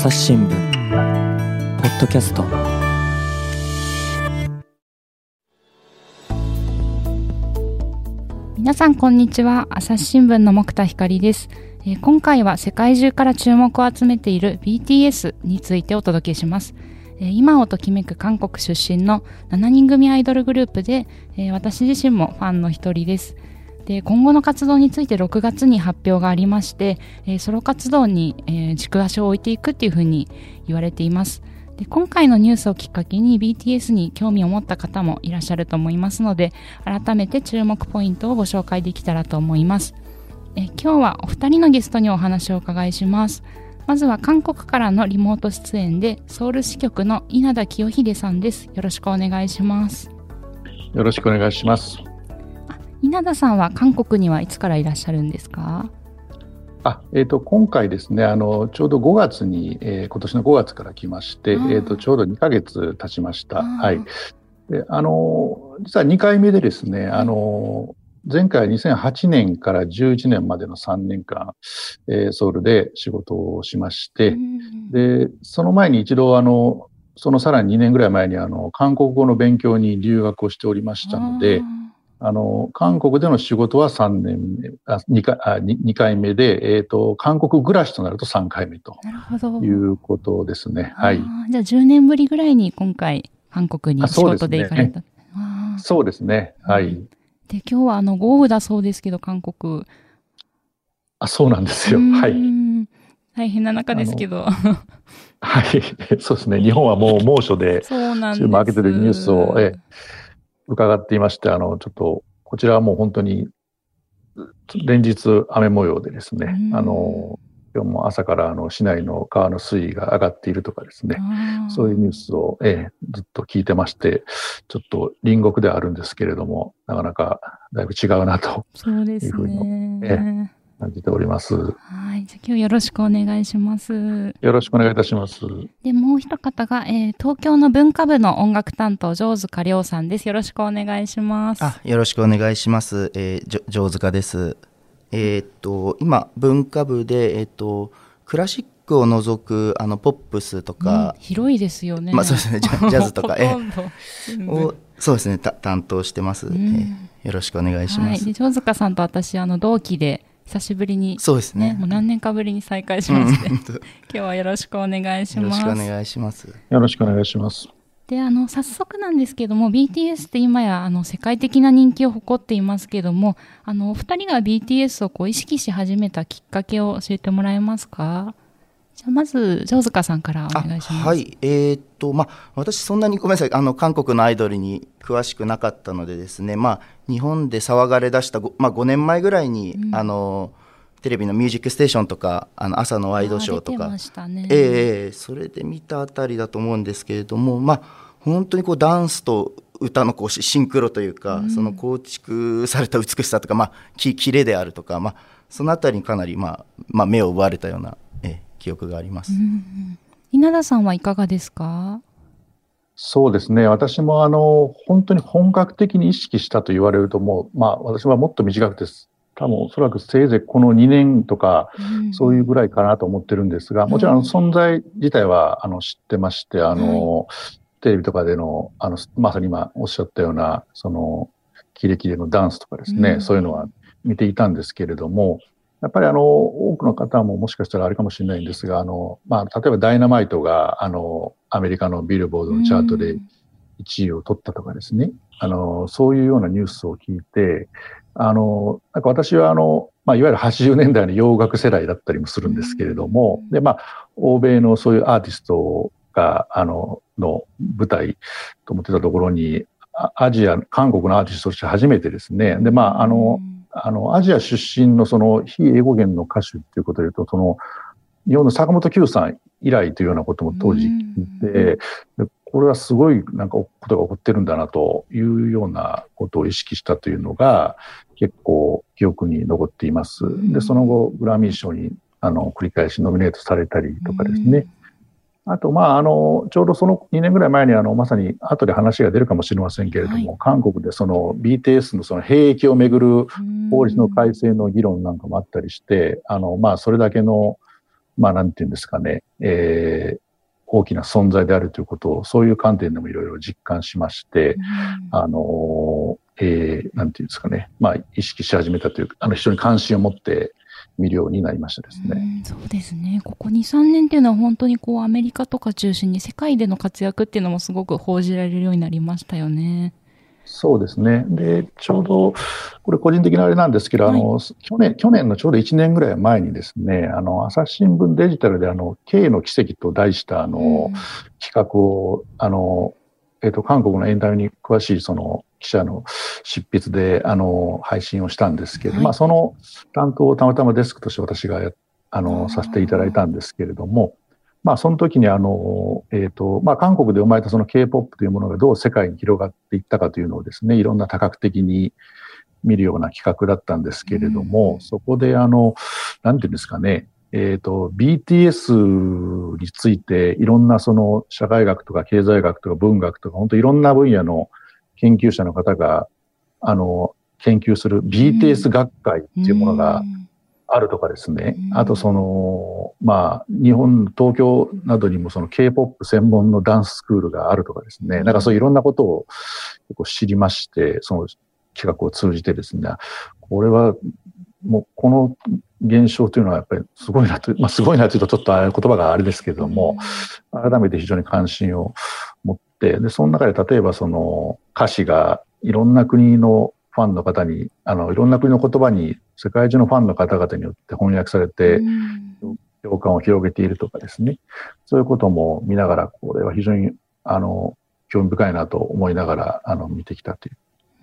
朝日新聞。ポッドキャスト。皆さんこんにちは。朝日新聞の木田光です、えー今回は世界中から注目を集めている BTS についてお届けします、えー今をときめく韓国出身の7人組アイドルグループで、えー私自身もファンの一人です。で今後の活動について6月に発表がありまして、えーソロ活動に、えー軸足を置いていくっていうふうに言われています。で今回のニュースをきっかけに BTS に興味を持った方もいらっしゃると思いますので改めて注目ポイントをご紹介できたらと思います。え今日はお二人のゲストにお話をお伺いします。まずは韓国からのリモート出演でソウル支局の稲田清秀さんです。よろしくお願いします。よろしくお願いします。稲田さんは韓国にはいつからいらっしゃるんですか？あ、えっ、と今回ですね、あのちょうど5月に、えー今年の5月から来まして、えあー。っ、とちょうど2ヶ月経ちました。はい。で、あの実は2回目でですね、あの前回は2008年から11年までの3年間、えーソウルで仕事をしまして、うんで、その前に一度あのそのさらに2年ぐらい前にあの韓国語の勉強に留学をしておりましたので、あの、韓国での仕事は3年目、あ、2回、あ、2, 2回目で、えっ、と、韓国暮らしとなると3回目となるほどいうことですね。はい。じゃあ10年ぶりぐらいに今回韓国に仕事で行かれた、そうですね。はい。うんで今日はあの豪雨だそうですけど韓国あ、そうなんですよ。はい。大変な中ですけどはい。そうですね。日本はもう猛暑でそうなんです週も明けてるニュースをええ伺っていまして、あの、ちょっと、こちらはもう本当に連日雨模様でですねう、ん。あの、今日も朝からあの市内の川の水位が上がっているとかですね、そういうニュースを、ええずっと聞いてまして、ちょっと隣国ではあるんですけれども、なかなかだいぶ違うなと。そうですいうふうね。感じております。はい。じゃあ今日よろしくお願いします。よろしくお願いいたします。で、もう一方が、えー東京の文化部の音楽担当、城塚亮さんです。よろしくお願いします。あ、よろしくお願いします。えー、じょ城塚です。えーっと、今、文化部で、えーっと、クラシックを除く、あの、ポップスとかうん、広いですよね。まあそうですねジャ ジャズとかほとんど全部を、そうですね、た担当してます、えんーよろしくお願いします。はい。で、城塚さんと私、あの、同期で、久しぶりに、そうですね、ね。もう何年かぶりに再会しうんまして、よ今日はよろしくお願いします。ろしくお願いします。よろしくお願いします。であの早速なんですけども BTS って今やあの世界的な人気を誇っていますけどもあのお二人が BTS をこう意識し始めたきっかけを教えてもらえますか？じゃあまず城塚さんからおあ願いします。はい、えーっと、まあ、私、そんなにごめんなさい、あの韓国のアイドルに詳しくなかったのでですね、まあ、日本で騒がれ出したご、まあ、5年前ぐらいに、うん。あのテレビの「ミュージックステーション」とかあの朝のワイドショーとか。ね。ええええそれで見たあたりだと思うんですけれども、まあ、本当にこうダンスと歌のこうシシンクロというか、うん。その構築された美しさとか、まあ、きキレであるとか、まあ、そのあたりにかなり、まあまあ、目を奪われたような、ええ記憶があります。うんうん稲田さんはいかがですか？そうですね。私もあの、本当に本格的に意識したと言われるともう、まあ私はもっと短くです。多分おそらくせいぜいこの2年とか、そういうぐらいかなと思ってるんですが、もちろんあの存在自体はあの知ってまして、あの、テレビとかでの、あの、まさに今おっしゃったような、その、キレキレのダンスとかですね、うんそういうのは見ていたんですけれども、やっぱりあの、多くの方ももしかしたらあれかもしれないんですが、あの、まあ、例えばダイナマイトが、あの、アメリカのビルボードのチャートで1位を取ったとかですね、あの、そういうようなニュースを聞いて、あの、なんか私はあの、まあ、いわゆる80年代の洋楽世代だったりもするんですけれども、で、まあ、欧米のそういうアーティストが、あの、の舞台と思ってたところに、あアジア、韓国のアーティストとして初めてですね、で、まあ、あの、あの、アジア出身のその非英語圏の歌手っていうことで言うと、その、日本の坂本九さん以来というようなことも当時聞いて、でこれはすごいなんかことが起こってるんだなというようなことを意識したというのが結構記憶に残っています。で、その後グラミー賞にあの繰り返しノミネートされたりとかですね。あと、まあ、あの、ちょうどその2年ぐらい前に、あの、まさに後で話が出るかもしれませんけれども、はい。韓国でその BTS のその兵役をめぐる法律の改正の議論なんかもあったりして、あの、まあ、それだけの、まあ、なんていうんですかね、えー、大きな存在であるということを、そういう観点でもいろいろ実感しまして、うん、あの、えー、なんていうんですかね、まあ、意識し始めたというか、あの、非常に関心を持って見るようになりましたですね。うそうですね。ここ2、3年っていうのは本当にこう、アメリカとか中心に世界での活躍っていうのもすごく報じられるようになりましたよね。そうですね。で、ちょうど、これ個人的なあれなんですけど、はい、あの、去年、去年のちょうど1年ぐらい前にですね、あの、朝日新聞デジタルであの、K の奇跡と題したあの、うん、企画を、あの、えっ、ー、と、韓国のエンタメに詳しいその記者の執筆で、あの、配信をしたんですけど、はい、まあ、その担当をたまたまデスクとして私があの、させていただいたんですけれども、まあ、その時にあの、えっ、ー、と、まあ、韓国で生まれたその K-POP というものがどう世界に広がっていったかというのをですね、いろんな多角的に見るような企画だったんですけれども、うん、そこであの、なんていうんですかね、えっ、ー、と、BTS についていろんなその社会学とか経済学とか文学とか、本当いろんな分野の研究者の方が、あの、研究する BTS 学会っていうものが、うん。あるとかですね、あとその、まあ、日本、東京などにもその K-POP 専門のダンススクールがあるとかですね、なんかそういういろんなことを結構知りまして、その企画を通じてですね、これはもうこの現象というのはやっぱりすごいなと、まあすごいなというとちょっと言葉があれですけれども、改めて非常に関心を持って、で、その中で例えばその歌詞がいろんな国のファンの方に、あの、いろんな国の言葉に世界中のファンの方々によって翻訳されて、共感を広げているとかですね。そういうことも見ながら、これは非常に、あの、興味深いなと思いながら、あの、見てきたという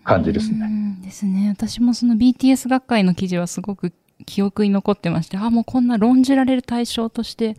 感じですね。ですね。私もその BTS 学会の記事はすごく記憶に残ってまして、あ、もうこんな論じられる対象として、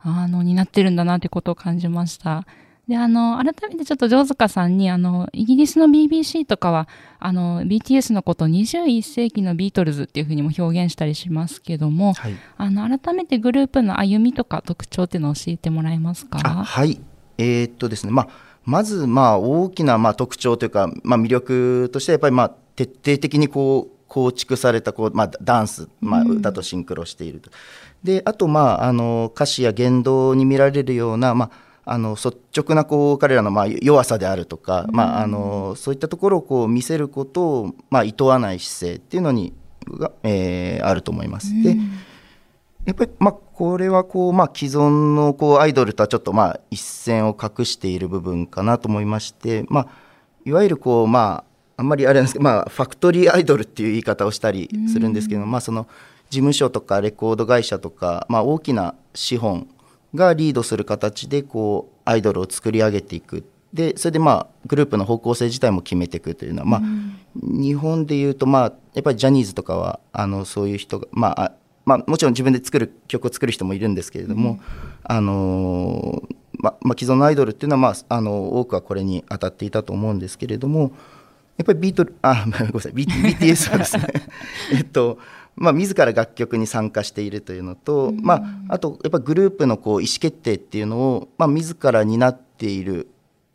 あの、になってるんだなということを感じました。で、あの、改めてちょっと城塚さんに、あの、イギリスの BBC とかは、あの、BTS のことを21世紀のビートルズっていうふうにも表現したりしますけども、はい、あの、改めてグループの歩みとか特徴っていうのを教えてもらえますか？はい。えー、っとですね、まあ、まず、まあ、大きな、まあ、特徴というか、まあ、魅力として、やっぱり、まあ、徹底的にこう、構築されたこう、まあ、ダンス、まあ、歌とシンクロしていると。うん、で、あと、まあ、あの、歌詞や言動に見られるような、まあ、あの率直なこう彼らのまあ弱さであるとか、うん、まあ、あのそういったところをこう見せることをまあ厭わない姿勢っていうのにが、えー、あると思います。うん、でやっぱり、まあ、これはこう、まあ、既存のこうアイドルとはちょっとまあ一線を画している部分かなと思いまして、まあ、いわゆるこう、まあ、あんまりあれなんですけど、まあ、ファクトリーアイドルっていう言い方をしたりするんですけど、うん、まあ、その事務所とかレコード会社とか、まあ、大きな資本がリードする形でこうアイドルを作り上げていく。でそれでまあグループの方向性自体も決めていくというのは、まあ、日本でいうとまあやっぱりジャニーズとかはあのそういう人がまあまあ、もちろん自分で作る曲を作る人もいるんですけれども、うん、あのままあ、既存のアイドルっていうのは、まあ、あの多くはこれに当たっていたと思うんですけれどもやっぱりビートル あごめんなさい BTS はですね。えっとまあ、自ら楽曲に参加しているというのと、うん、まあ、あとやっぱグループのこう意思決定っていうのを、まあ、自ら担っている、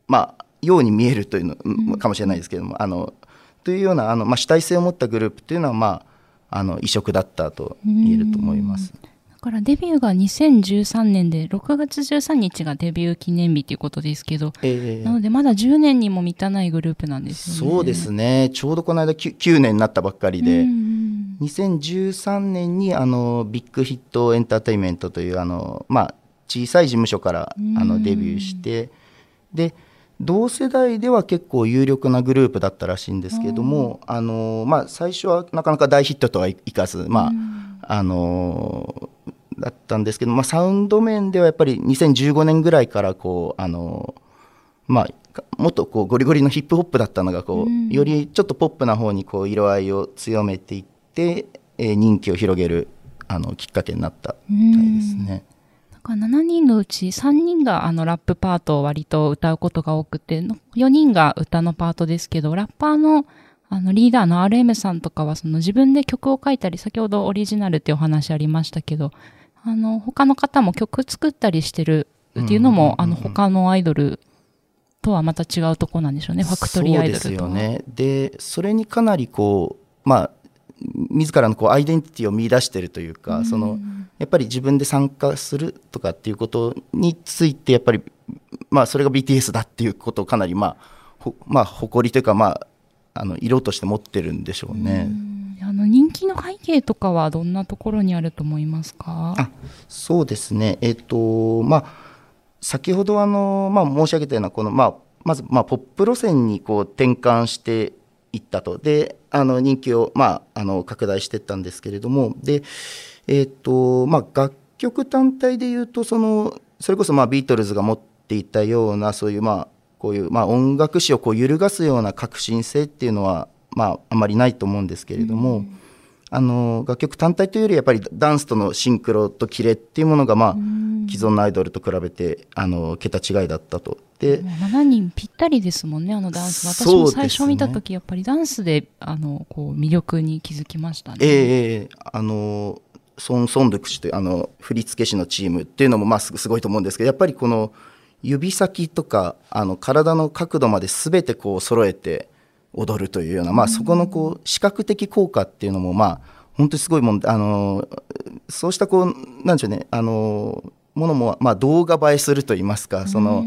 まあ、ように見えるというのかもしれないですけれども、うん、あのというようなあの、まあ、主体性を持ったグループというのは、まあ、あの異色だったと言えると思います。だからデビューが2013年で6月13日がデビュー記念日ということですけど、えー、なのでまだ10年にも満たないグループなんですよね。そうですね。ちょうどこの間 9, 9年になったばっかりで、うん2013年にあのビッグヒットエンターテインメントというあの、まあ、小さい事務所からあのデビューしてで同世代では結構有力なグループだったらしいんですけどもあの、まあ、最初はなかなか大ヒットとはいかず、まあ、あのだったんですけど、まあ、サウンド面ではやっぱり2015年ぐらいからこうあの、まあ、もっとこうゴリゴリのヒップホップだったのがこう、よりちょっとポップな方にこう色合いを強めていって。て、えー、人気を広げるあのきっかけになったみたいですね。だから7人のうち3人があのラップパートを割と歌うことが多くて、4人が歌のパートですけど、ラッパーのあのリーダーの RM さんとかはその自分で曲を書いたり、先ほどオリジナルっていうお話ありましたけど、あの他の方も曲作ったりしてるっていうのも、あの他のアイドルとはまた違うとこなんでしょうね、ファクトリーアイドルとそうですよね。で、それにかなりこう、まあ、自らのこうアイデンティティを見出してるというか、うん。そのやっぱり自分で参加するとかっていうことについてやっぱり、まあ、それが BTS だっていうことをかなり、まあほまあ、誇りというか、まあ、あの色として持ってるんでしょうね。うん。あの人気の背景とかはどんなところにあると思いますか？あそうですね、えっ、と、まあ、先ほどあの、まあ、申し上げたような、この、まあ、まず、まあ、ポップ路線にこう転換していったと、で、あの人気を、まあ、あの拡大していったんですけれども、で、えっ、と、まあ、楽曲単体で言うと、その、それこそ、まあ、ビートルズが持っていたような、そういう、まあ、こういう、まあ、音楽史をこう揺るがすような革新性っていうのは、まあ、あまりないと思うんですけれども、あの楽曲単体というよりやっぱりダンスとのシンクロとキレっていうものが、まあ、既存のアイドルと比べてあの桁違いだったと。でもう7人ぴったりですもんねあのダンス。私も最初見た時やっぱりダンスであのこう魅力に気づきましたね、ええええ。あのソン・ソンドゥク氏というあの振付師のチームっていうのもまあすすごいと思うんですけどやっぱりこの指先とかあの体の角度まで全てこう揃えて踊るというような、まあ、そこのこう視覚的効果っていうのもまあ本当にすごいもんあのそうしたこうなんでしょうねあのものもまあ動画映えすると言いますかその。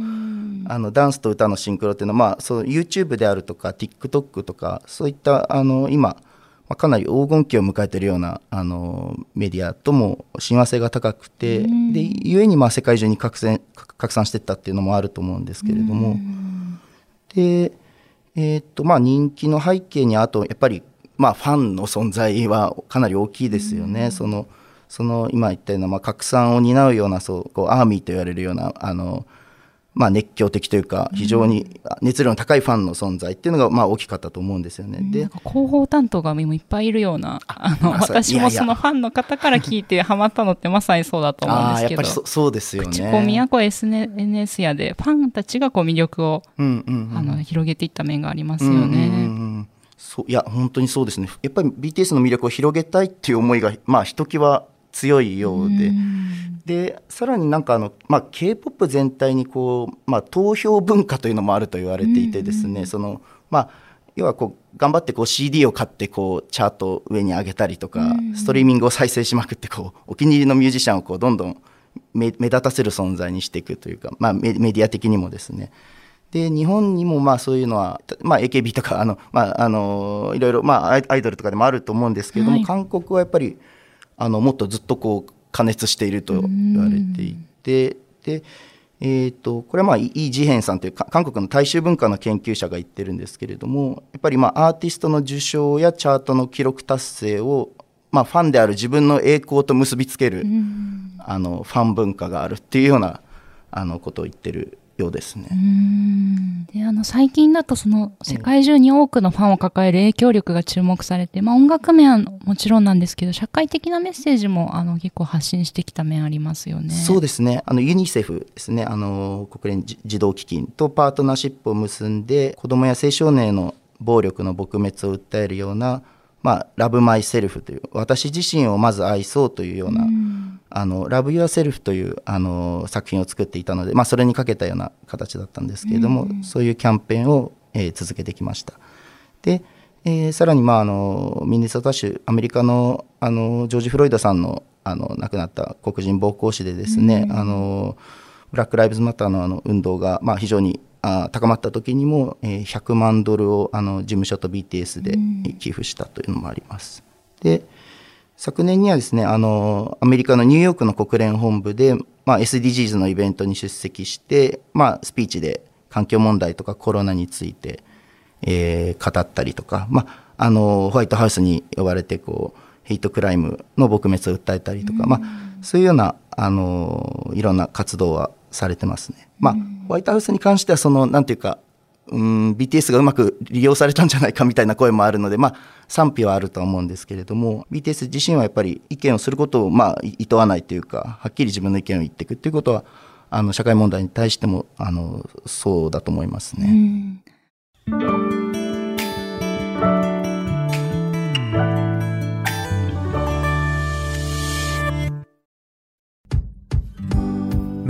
あのダンスと歌のシンクロっていうのは、まあ、そう YouTube であるとか TikTok とかそういったあの今、まあ、かなり黄金期を迎えているようなあのメディアとも親和性が高くてうん。でゆえにまあ世界中に拡散拡散していったっていうのもあると思うんですけれども。で、えーっとまあ、人気の背景にあとやっぱり、まあ、ファンの存在はかなり大きいですよね。そのその今言ったような、まあ、拡散を担うようなそうこうアーミーと言われるようなあのまあ、熱狂的というか非常に熱量の高いファンの存在っていうのがまあ大きかったと思うんですよね。でなんか広報担当が今いっぱいいるようなあの私もそのファンの方から聞いてハマったのってまさにそうだと思うんあですけど。あやっぱりそそうですよね。口コミやこう SNS やでファンたちがこう魅力を、うんうんうん。あの広げていった面がありますよね。うんうんうんうん。そういや本当にそうですね。やっぱり BTS の魅力を広げたいっていう思いがまあひときわ強いようで。うん。でさらになんかあの、まあ、k p o p 全体にこう、まあ、投票文化というのもあると言われていてですね、そのまあ、要はこう頑張ってこう CD を買ってこうチャートを上に上げたりとか、ストリーミングを再生しまくってこうお気に入りのミュージシャンをこうどんどん目目立たせる存在にしていくというか、まあ、メメディア的にもですね。で日本にもまあそういうのは、まあ、AKB とかあの、まあ、あのいろいろ、まあ、アイアイドルとかでもあると思うんですけれども、はい。韓国はやっぱりあのもっとずっとこう加熱していると言われていてで、えー、とこれはまあイ・イジヘンさんというか韓国の大衆文化の研究者が言ってるんですけれどもやっぱりまあアーティストの受賞やチャートの記録達成を、まあ、ファンである自分の栄光と結びつける、あのファン文化があるっていうようなあのことを言ってるようですね。うんであの最近だとその世界中に多くのファンを抱える影響力が注目されて、まあ、音楽面はもちろんなんですけど社会的なメッセージもあの結構発信してきた面ありますよね。そうですねあのユニセフですねあの国連児児童基金とパートナーシップを結んで子どもや青少年への暴力の撲滅を訴えるような「まあ、ラブ・マイ・セルフ」という私自身をまず愛そうというような「あのラブ・ユア・セルフ」というあの作品を作っていたので、まあ、それにかけたような形だったんですけれども、そういうキャンペーンを、えー続けてきました。でえーさらに、まあ、あのミネソタ州アメリカのあのジョージ・フロイドさんのあの亡くなった黒人暴行死でですね、あのブラック・ライブズ・マターのあの運動が、まあ、非常にあ高まった時にも、えー100万ドルをあの事務所と BTS で寄付したというのもあります。で昨年にはですねあのアメリカのニューヨークの国連本部で、まあ、SDGs のイベントに出席して、まあ、スピーチで環境問題とかコロナについて、えー語ったりとか、まあ、あのホワイトハウスに呼ばれてこうヘイトクライムの撲滅を訴えたりとか、まあ、そういうようなあのいろんな活動はされてますね。まあ、ホワイトハウスに関してはそのなんていうかうん BTS がうまく利用されたんじゃないかみたいな声もあるので、まあ、賛否はあるとは思うんですけれども BTS 自身はやっぱり意見をすることを、まあ、い厭わないというかはっきり自分の意見を言っていくということはあの社会問題に対してもあのそうだと思いますうね。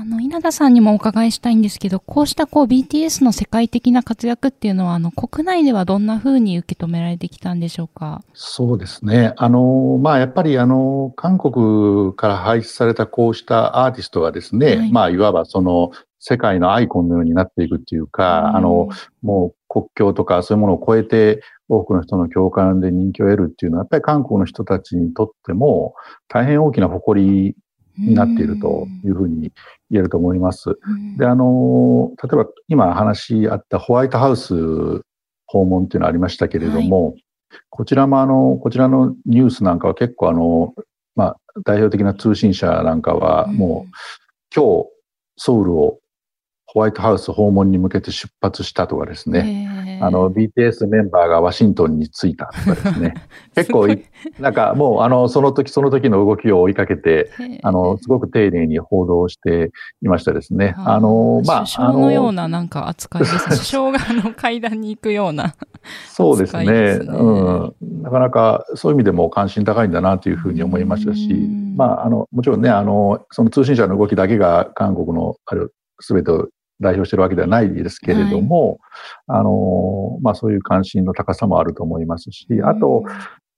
あの、稲田さんにもお伺いしたいんですけど、こうしたこう BTS の世界的な活躍っていうのは、あの、国内ではどんな風に受け止められてきたんでしょうか？そうですね。あの、まあ、やっぱりあの、韓国から輩出されたこうしたアーティストがですね、はい。まあ、いわばその、世界のアイコンのようになっていくっていうか、あの、もう国境とかそういうものを超えて多くの人の共感で人気を得るっていうのは、やっぱり韓国の人たちにとっても大変大きな誇りになっているというふうに言えると思います。うん。で、あの、例えば今話あったホワイトハウス訪問っていうのありましたけれども、こちらもあの、こちらのニュースなんかは結構あの、まあ、代表的な通信社なんかはもう、今日ソウルをホワイトハウス訪問に向けて出発したとかですね、ねあの、BTS メンバーがワシントンに着いたとかですね、結構い、なんかもうあの、その時その時の動きを追いかけて、あの、すごく丁寧に報道していましたですね。あの、まあ、首相のようあななんか扱いです。首相があの階段に行くような。そうですねうん。なかなかそういう意味でも関心高いんだなというふうに思いましたしうん、まあ、あの、もちろんね、あの、その通信社の動きだけが韓国の、あれ、すべてを代表してるわけではないですけれども、あの、まあそういう関心の高さもあると思いますし、あと、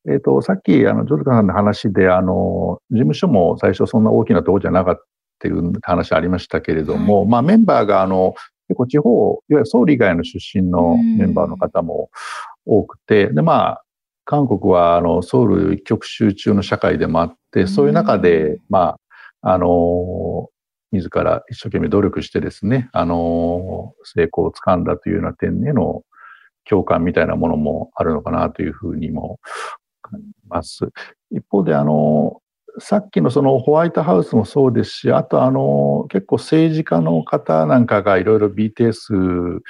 えっ、と、さっき、あの、ジョルカさんの話で、あの、事務所も最初そんな大きなところじゃなかったいう話ありましたけれども、まあメンバーが、あの、結構地方、いわゆるソウル以外の出身のメンバーの方も多くて、で、まあ、韓国は、あの、ソウル一極集中の社会でもあって、そういう中で、まあ、あの、自ら一生懸命努力してですね、あの、成功をつかんだというような点への共感みたいなものもあるのかなというふうにも感じます。一方で、あの、さっきのそのホワイトハウスもそうですし、あとあの、結構政治家の方なんかがいろいろ BTS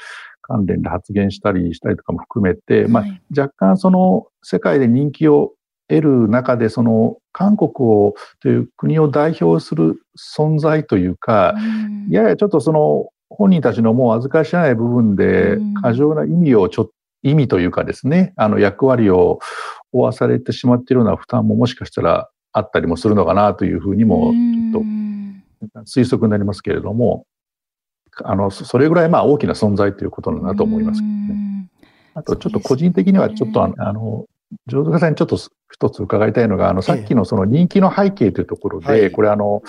関連で発言したりしたりとかも含めて、まあはい若干その世界で人気を得る中で、その韓国をという国を代表する存在というか、うん。ややちょっとその本人たちのもう預かり知らない部分でうん。過剰な意味をちょっと、意味というかですね、あの役割を負わされてしまっているような負担ももしかしたらあったりもするのかなというふうにもちょっうんと推測になりますけれども、あの、そそれぐらいまあ大きな存在ということだなと思いますけどね。あとちょっと個人的にはちょっとあの、上手さんにちょっと一つ伺いたいのが、あの、さっきのその人気の背景というところで、はい。これあの、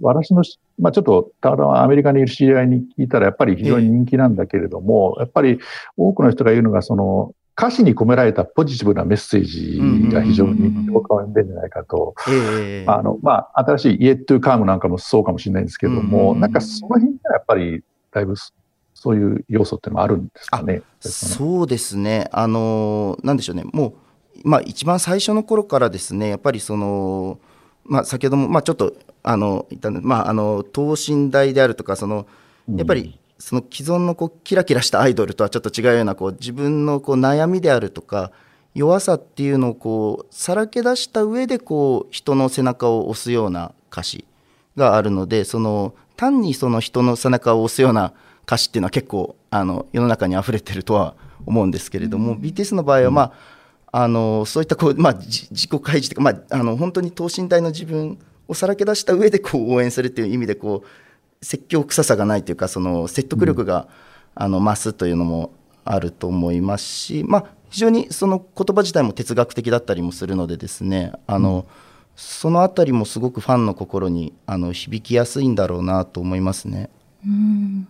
私のし、まあちょっと、たまたまアメリカにいる知り合いに聞いたら、やっぱり非常に人気なんだけれども、やっぱり多くの人が言うのが、その、歌詞に込められたポジティブなメッセージが非常に共感を呼んでるんじゃないかと。ええ。あの、まあ、新しい Yet to Come なんかもそうかもしれないんですけども、うんなんかその辺がやっぱり、だいぶそそういう要素っていうのもあるんですかね。そうですね、あのなんでしょうね、もう、まあ、一番最初の頃からですね、やっぱりその、まあ、先ほども、まあ、ちょっとあの言ったんで、まあ、あの等身大であるとか、そのやっぱりその既存のこうキラキラしたアイドルとはちょっと違うようなこう自分のこう悩みであるとか、弱さっていうのをこうさらけ出した上でこう人の背中を押すような歌詞があるのでその単にその人の背中を押すような歌詞っていうのは結構あの世の中に溢れてるとは思うんですけれども、BTS の場合は、まあ、あのそういったこう、まあ、じ自己開示というか、まあ、あの本当に等身大の自分をさらけ出した上でこう応援するっていう意味でこう説教臭さがないというかその説得力が、あの増すというのもあると思いますし、まあ、非常にその言葉自体も哲学的だったりもするのでですねあの、そのあたりもすごくファンの心にあの響きやすいんだろうなと思いますね。うん。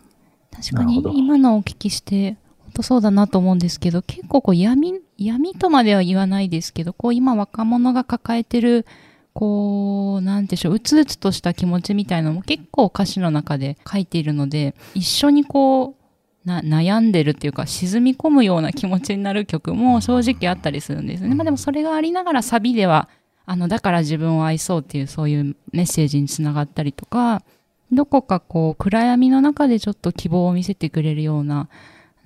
確かに今のお聞きして本当そうだなと思うんですけど結構こう闇闇とまでは言わないですけどこう今若者が抱えてるこうなんでしょううつうつとした気持ちみたいなのも結構歌詞の中で書いているので一緒にこうな悩んでるっていうか沈み込むような気持ちになる曲も正直あったりするんですね。まあ、でもそれがありながらサビではあのだから自分を愛そうっていうそういうメッセージにつながったりとかどこかこう暗闇の中でちょっと希望を見せてくれるような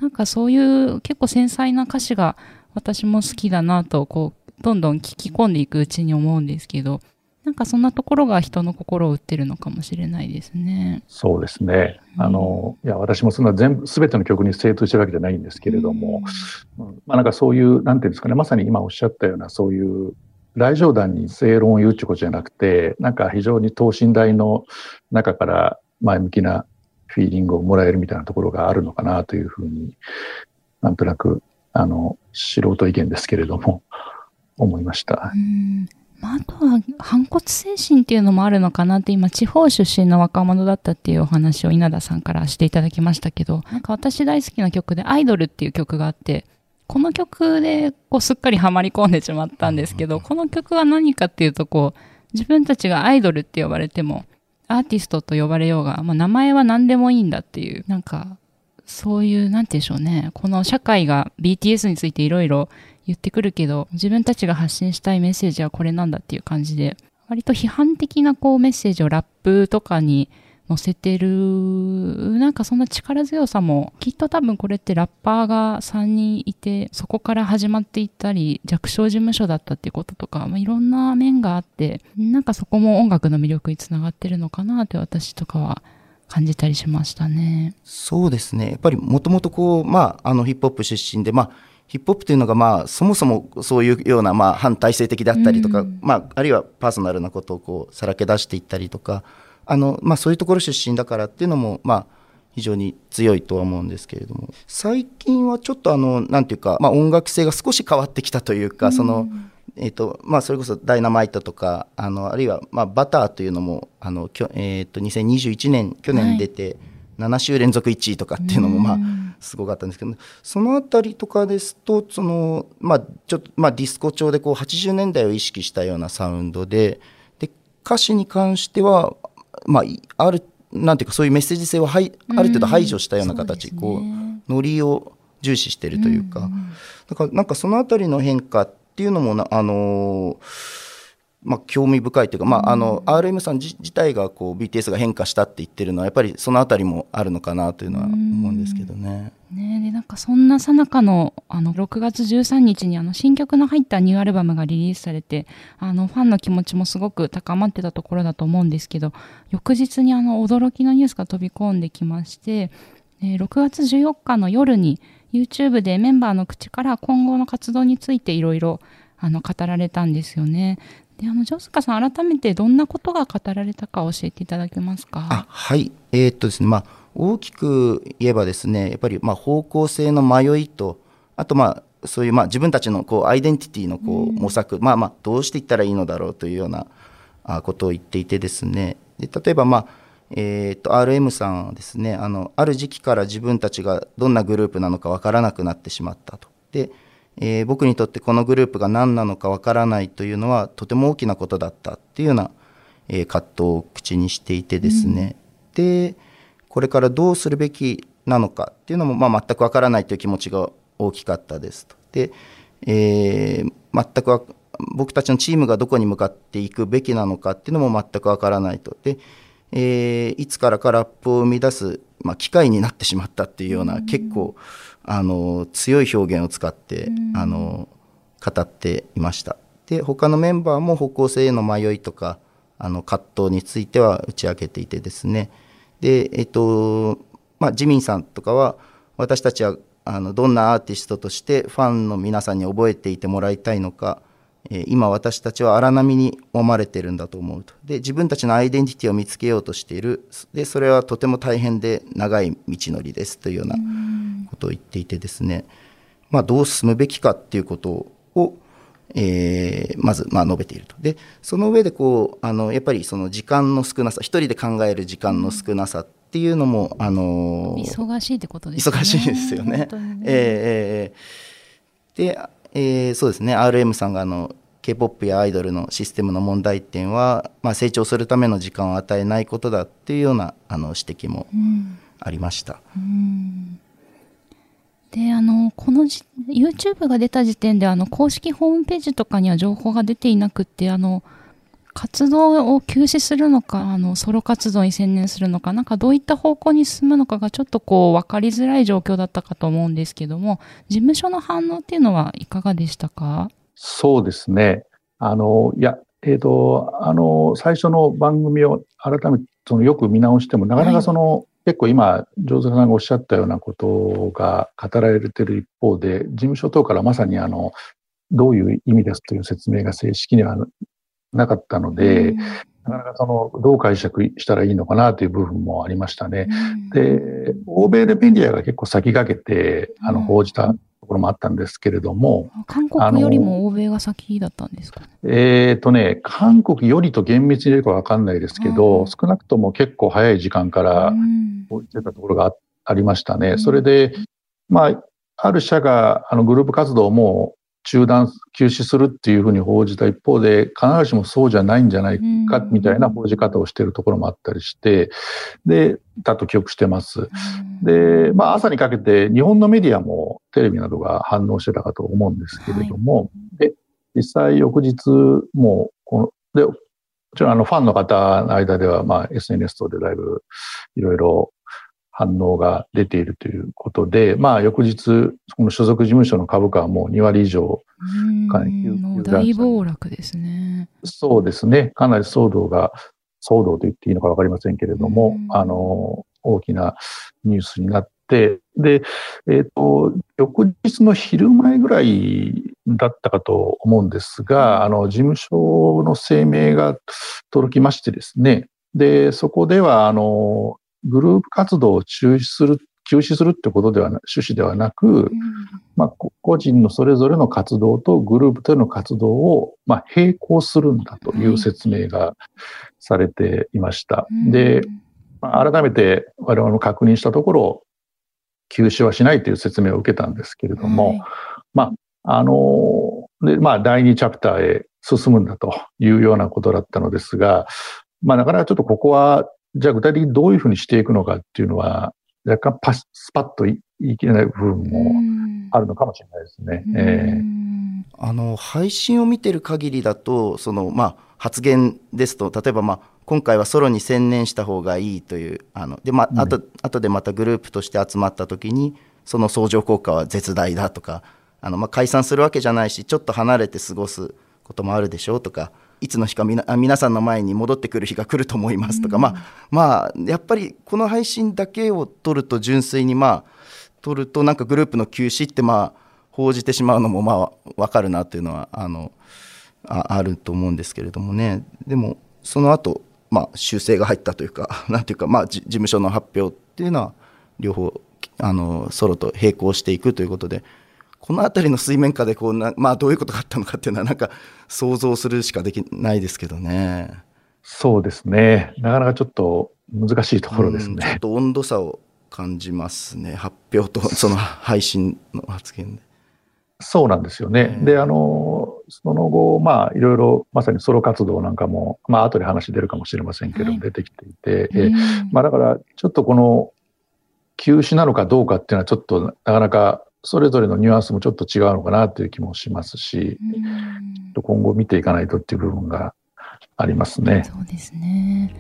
なんかそういう結構繊細な歌詞が私も好きだなとこうどんどん聞き込んでいくうちに思うんですけどなんかそんなところが人の心を打ってるのかもしれないですね。そうですね。あの、いや、私もそんな全部、すべての曲に精通してるわけじゃないんですけれども、うんまあなんかそういう、なんていうんですかね、まさに今おっしゃったような、そういう、来場団に正論を言うってことじゃなくて、なんか非常に等身大の中から前向きなフィーリングをもらえるみたいなところがあるのかなというふうに、なんとなく、あの、素人意見ですけれども、思いました。うんまあ、あとは反骨精神っていうのもあるのかなって今地方出身の若者だったっていうお話を稲田さんからしていただきましたけどなんか私大好きな曲で「アイドル」っていう曲があってこの曲でこうすっかりハマり込んでしまったんですけどこの曲は何かっていうとこう自分たちがアイドルって呼ばれてもアーティストと呼ばれようが、まあ、名前は何でもいいんだっていうなんかそういうなんて言うんでしょうね。この社会が BTS についていろいろ言ってくるけど自分たちが発信したいメッセージはこれなんだっていう感じで割と批判的なこうメッセージをラップとかに載せてるなんかそんな力強さもきっと多分これってラッパーが3人いてそこから始まっていったり弱小事務所だったっていうこととか、まあ、いろんな面があってなんかそこも音楽の魅力につながってるのかなって私とかは感じたりしましたね。そうですね。やっぱりもともとこう、まあ、あのヒップホップ出身で、まあ、ヒップホップというのが、まあ、そもそもそういうような、まあ、反体制的だったりとか、うんまあ、あるいはパーソナルなことをこうさらけ出していったりとか、あの、まあ、そういうところ出身だからっていうのも、まあ、非常に強いとは思うんですけれども、最近はちょっとあの、なんていうか、まあ、音楽性が少し変わってきたというか、その、えーとまあ、それこそ「ダイナマイト」とかあのあるいは、まあ、バターというのもあのきょ、えー、と2021年去年出て7週連続1位とかっていうのも、まあ、すごかったんですけど、そのあたりとかですとその、まあ、ちょっと、まあ、ディスコ調でこう80年代を意識したようなサウンドでで歌詞に関しては、まあ、いあるなんていうかそういうメッセージ性をはいある程度排除したような形、うんこそうノリを重視してるというか、だからなんかそのあたりの変化っていうのもな、あのーまあ、興味深いというか、まあ、あの RM さん自自体がこう BTS が変化したって言ってるのはやっぱりそのあたりもあるのかなというのは思うんですけどね。ねえでなんかそんなさなかのあの6月13日にあの新曲の入ったニューアルバムがリリースされてあのファンの気持ちもすごく高まってたところだと思うんですけど翌日にあの驚きのニュースが飛び込んできまして、えー6月14日の夜に YouTube でメンバーの口から今後の活動についていろいろあの語られたんですよね。であのジョスカさん改めてどんなことが語られたか教えていただけますか？あはい、えーっとですねまあ、大きく言えばですねやっぱりまあ方向性の迷いとあとまあそういうまあ自分たちのこうアイデンティティのこう模索、まあまあどうしていったらいいのだろうというようなあことを言っていてですね。で例えばまあえーっと RM さんはですねあのある時期から自分たちがどんなグループなのかわからなくなってしまったと。でえー僕にとってこのグループが何なのかわからないというのはとても大きなことだったっていうような、えー葛藤を口にしていてですね、でこれからどうするべきなのかっていうのも、まあ、全くわからないという気持ちが大きかったですと。で、えー全くわ僕たちのチームがどこに向かっていくべきなのかっていうのも全くわからないと。でえーいつからかラップを生み出す、まあ、機会になってしまったっていうような、結構あの強い表現を使って、あの語っていました。で他のメンバーも方向性への迷いとかあの葛藤については打ち明けていてですね。でえっとまあジミンさんとかは私たちはあのどんなアーティストとしてファンの皆さんに覚えていてもらいたいのか、えー今私たちは荒波に揉まれてるんだと思うと。で自分たちのアイデンティティを見つけようとしている。でそれはとても大変で長い道のりですというようなことを言っていてですね、まあ、どう進むべきかっていうことを、えーまずまあ述べていると。でその上でこうあのやっぱりその時間の少なさ一人で考える時間の少なさっていうのも、あの忙しいってことですね。忙しいですよね。本当に。えーで、えーそうですね。RM さんがあの K-POP やアイドルのシステムの問題点は、まあ、成長するための時間を与えないことだっていうようなあの指摘もありました。であのこのじ YouTube が出た時点であの公式ホームページとかには情報が出ていなくってあの活動を休止するのかあのソロ活動に専念するのかなんかどういった方向に進むのかがちょっとこう分かりづらい状況だったかと思うんですけども事務所の反応っていうのはいかがでしたか？そうですね。あの、いや、えっ、と、あの、最初の番組を改めてそのよく見直しても、なかなかその、結構今、上手さんがおっしゃったようなことが語られている一方で、事務所等からまさにあの、どういう意味ですという説明が正式にはなかったので、なかなかその、どう解釈したらいいのかなという部分もありましたね。で、欧米でメディアが結構先駆けて、あの、報じたところもあったんですけれども。韓国よりも欧米が先だったんですかえっ、ー、とね、韓国よりと厳密に言うかわかんないですけど、少なくとも結構早い時間から報じてたところがありましたね。それで、まあ、ある社があのグループ活動も中断、休止するっていうふうに報じた一方で、必ずしもそうじゃないんじゃないか、みたいな報じ方をしているところもあったりして、で、だと記憶してます。で、まあ、朝にかけて日本のメディアもテレビなどが反応してたかと思うんですけれども、はい、で、実際翌日もこの、で、もちろんあのファンの方の間では、まあ、SNS 等でだいぶいろいろ反応が出ているということで、まあ、翌日、この所属事務所の株価はもう2割以上大暴落ですね。そうですね。かなり騒動が、騒動と言っていいのかわかりませんけれども、あの、大きなニュースになって、で、えっ、ー、と、翌日の昼前ぐらいだったかと思うんですが、あの、事務所の声明が届きましてですね、で、そこでは、あの、グループ活動を中止する、休止するってことではな、趣旨ではなく、うん、まあ、個人のそれぞれの活動とグループとの活動を、まあ、並行するんだという説明がされていました。はい、で、まあ、改めて我々も確認したところ、休止はしないという説明を受けたんですけれども、はい、まあ、あの、で、まあ、第2チャプターへ進むんだというようなことだったのですが、まあ、なかなかちょっとここはじゃあ具体的にどういうふうにしていくのかっていうのは、若干パス、スパッと言い切れない部分もあるのかもしれないですね。えー、あの、配信を見てる限りだと、その、まあ、発言ですと、例えば、まあ、今回はソロに専念した方がいいという、あの、で、まあ、あと、あとでまたグループとして集まった時に、その相乗効果は絶大だとか、あの、まあ、解散するわけじゃないし、ちょっと離れて過ごすこともあるでしょうとか、いつの日かみな皆さんの前に戻ってくる日が来ると思いますとか、うん、まあまあやっぱりこの配信だけを取ると純粋にまあ取るとなんかグループの休止ってまあ報じてしまうのもまあ分かるなというのはあのああると思うんですけれどもね。でもその後まあ修正が入ったというか なんていうかまあ事務所の発表っていうのは両方あのソロと並行していくということでこの辺りの水面下でこうな、まあ、どういうことがあったのかっていうのは、なんか想像するしかできないですけどね。そうですね。なかなかちょっと難しいところですね。ちょっと温度差を感じますね。発表と その配信の発言で。そうなんですよね。で、あの、その後、まあ、いろいろ、まさにソロ活動なんかも、まあ、後で話出るかもしれませんけど、出てきていて、えまあ、だから、ちょっとこの、休止なのかどうかっていうのは、ちょっとなかなかそれぞれのニュアンスもちょっと違うのかなという気もしますし、今後見ていかないとっていう部分がありますね。そうですね。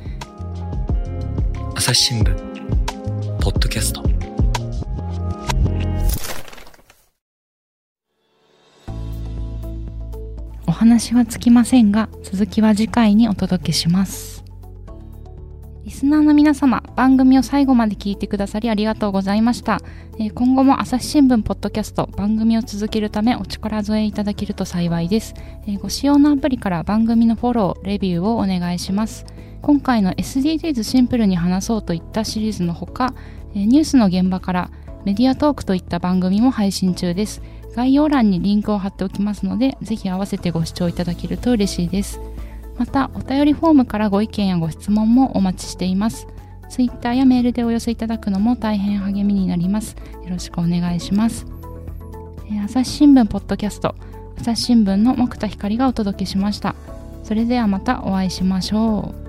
朝日新聞ポッドキャストお話はつきませんが続きは次回にお届けしますリスナーの皆様、番組を最後まで聞いてくださりありがとうございました。え、今後も朝日新聞ポッドキャスト番組を続けるためお力添えいただけると幸いです。え、ご使用のアプリから番組のフォロー、レビューをお願いします。今回の SDGs シンプルに話そうといったシリーズのほか、え、ニュースの現場からメディアトークといった番組も配信中です。概要欄にリンクを貼っておきますので、ぜひ合わせてご視聴いただけると嬉しいです。またお便りフォームからご意見やご質問もお待ちしています。Twitter やメールでお寄せいただくのも大変励みになります。よろしくお願いします。朝日新聞ポッドキャスト。朝日新聞の木田光がお届けしました。それではまたお会いしましょう。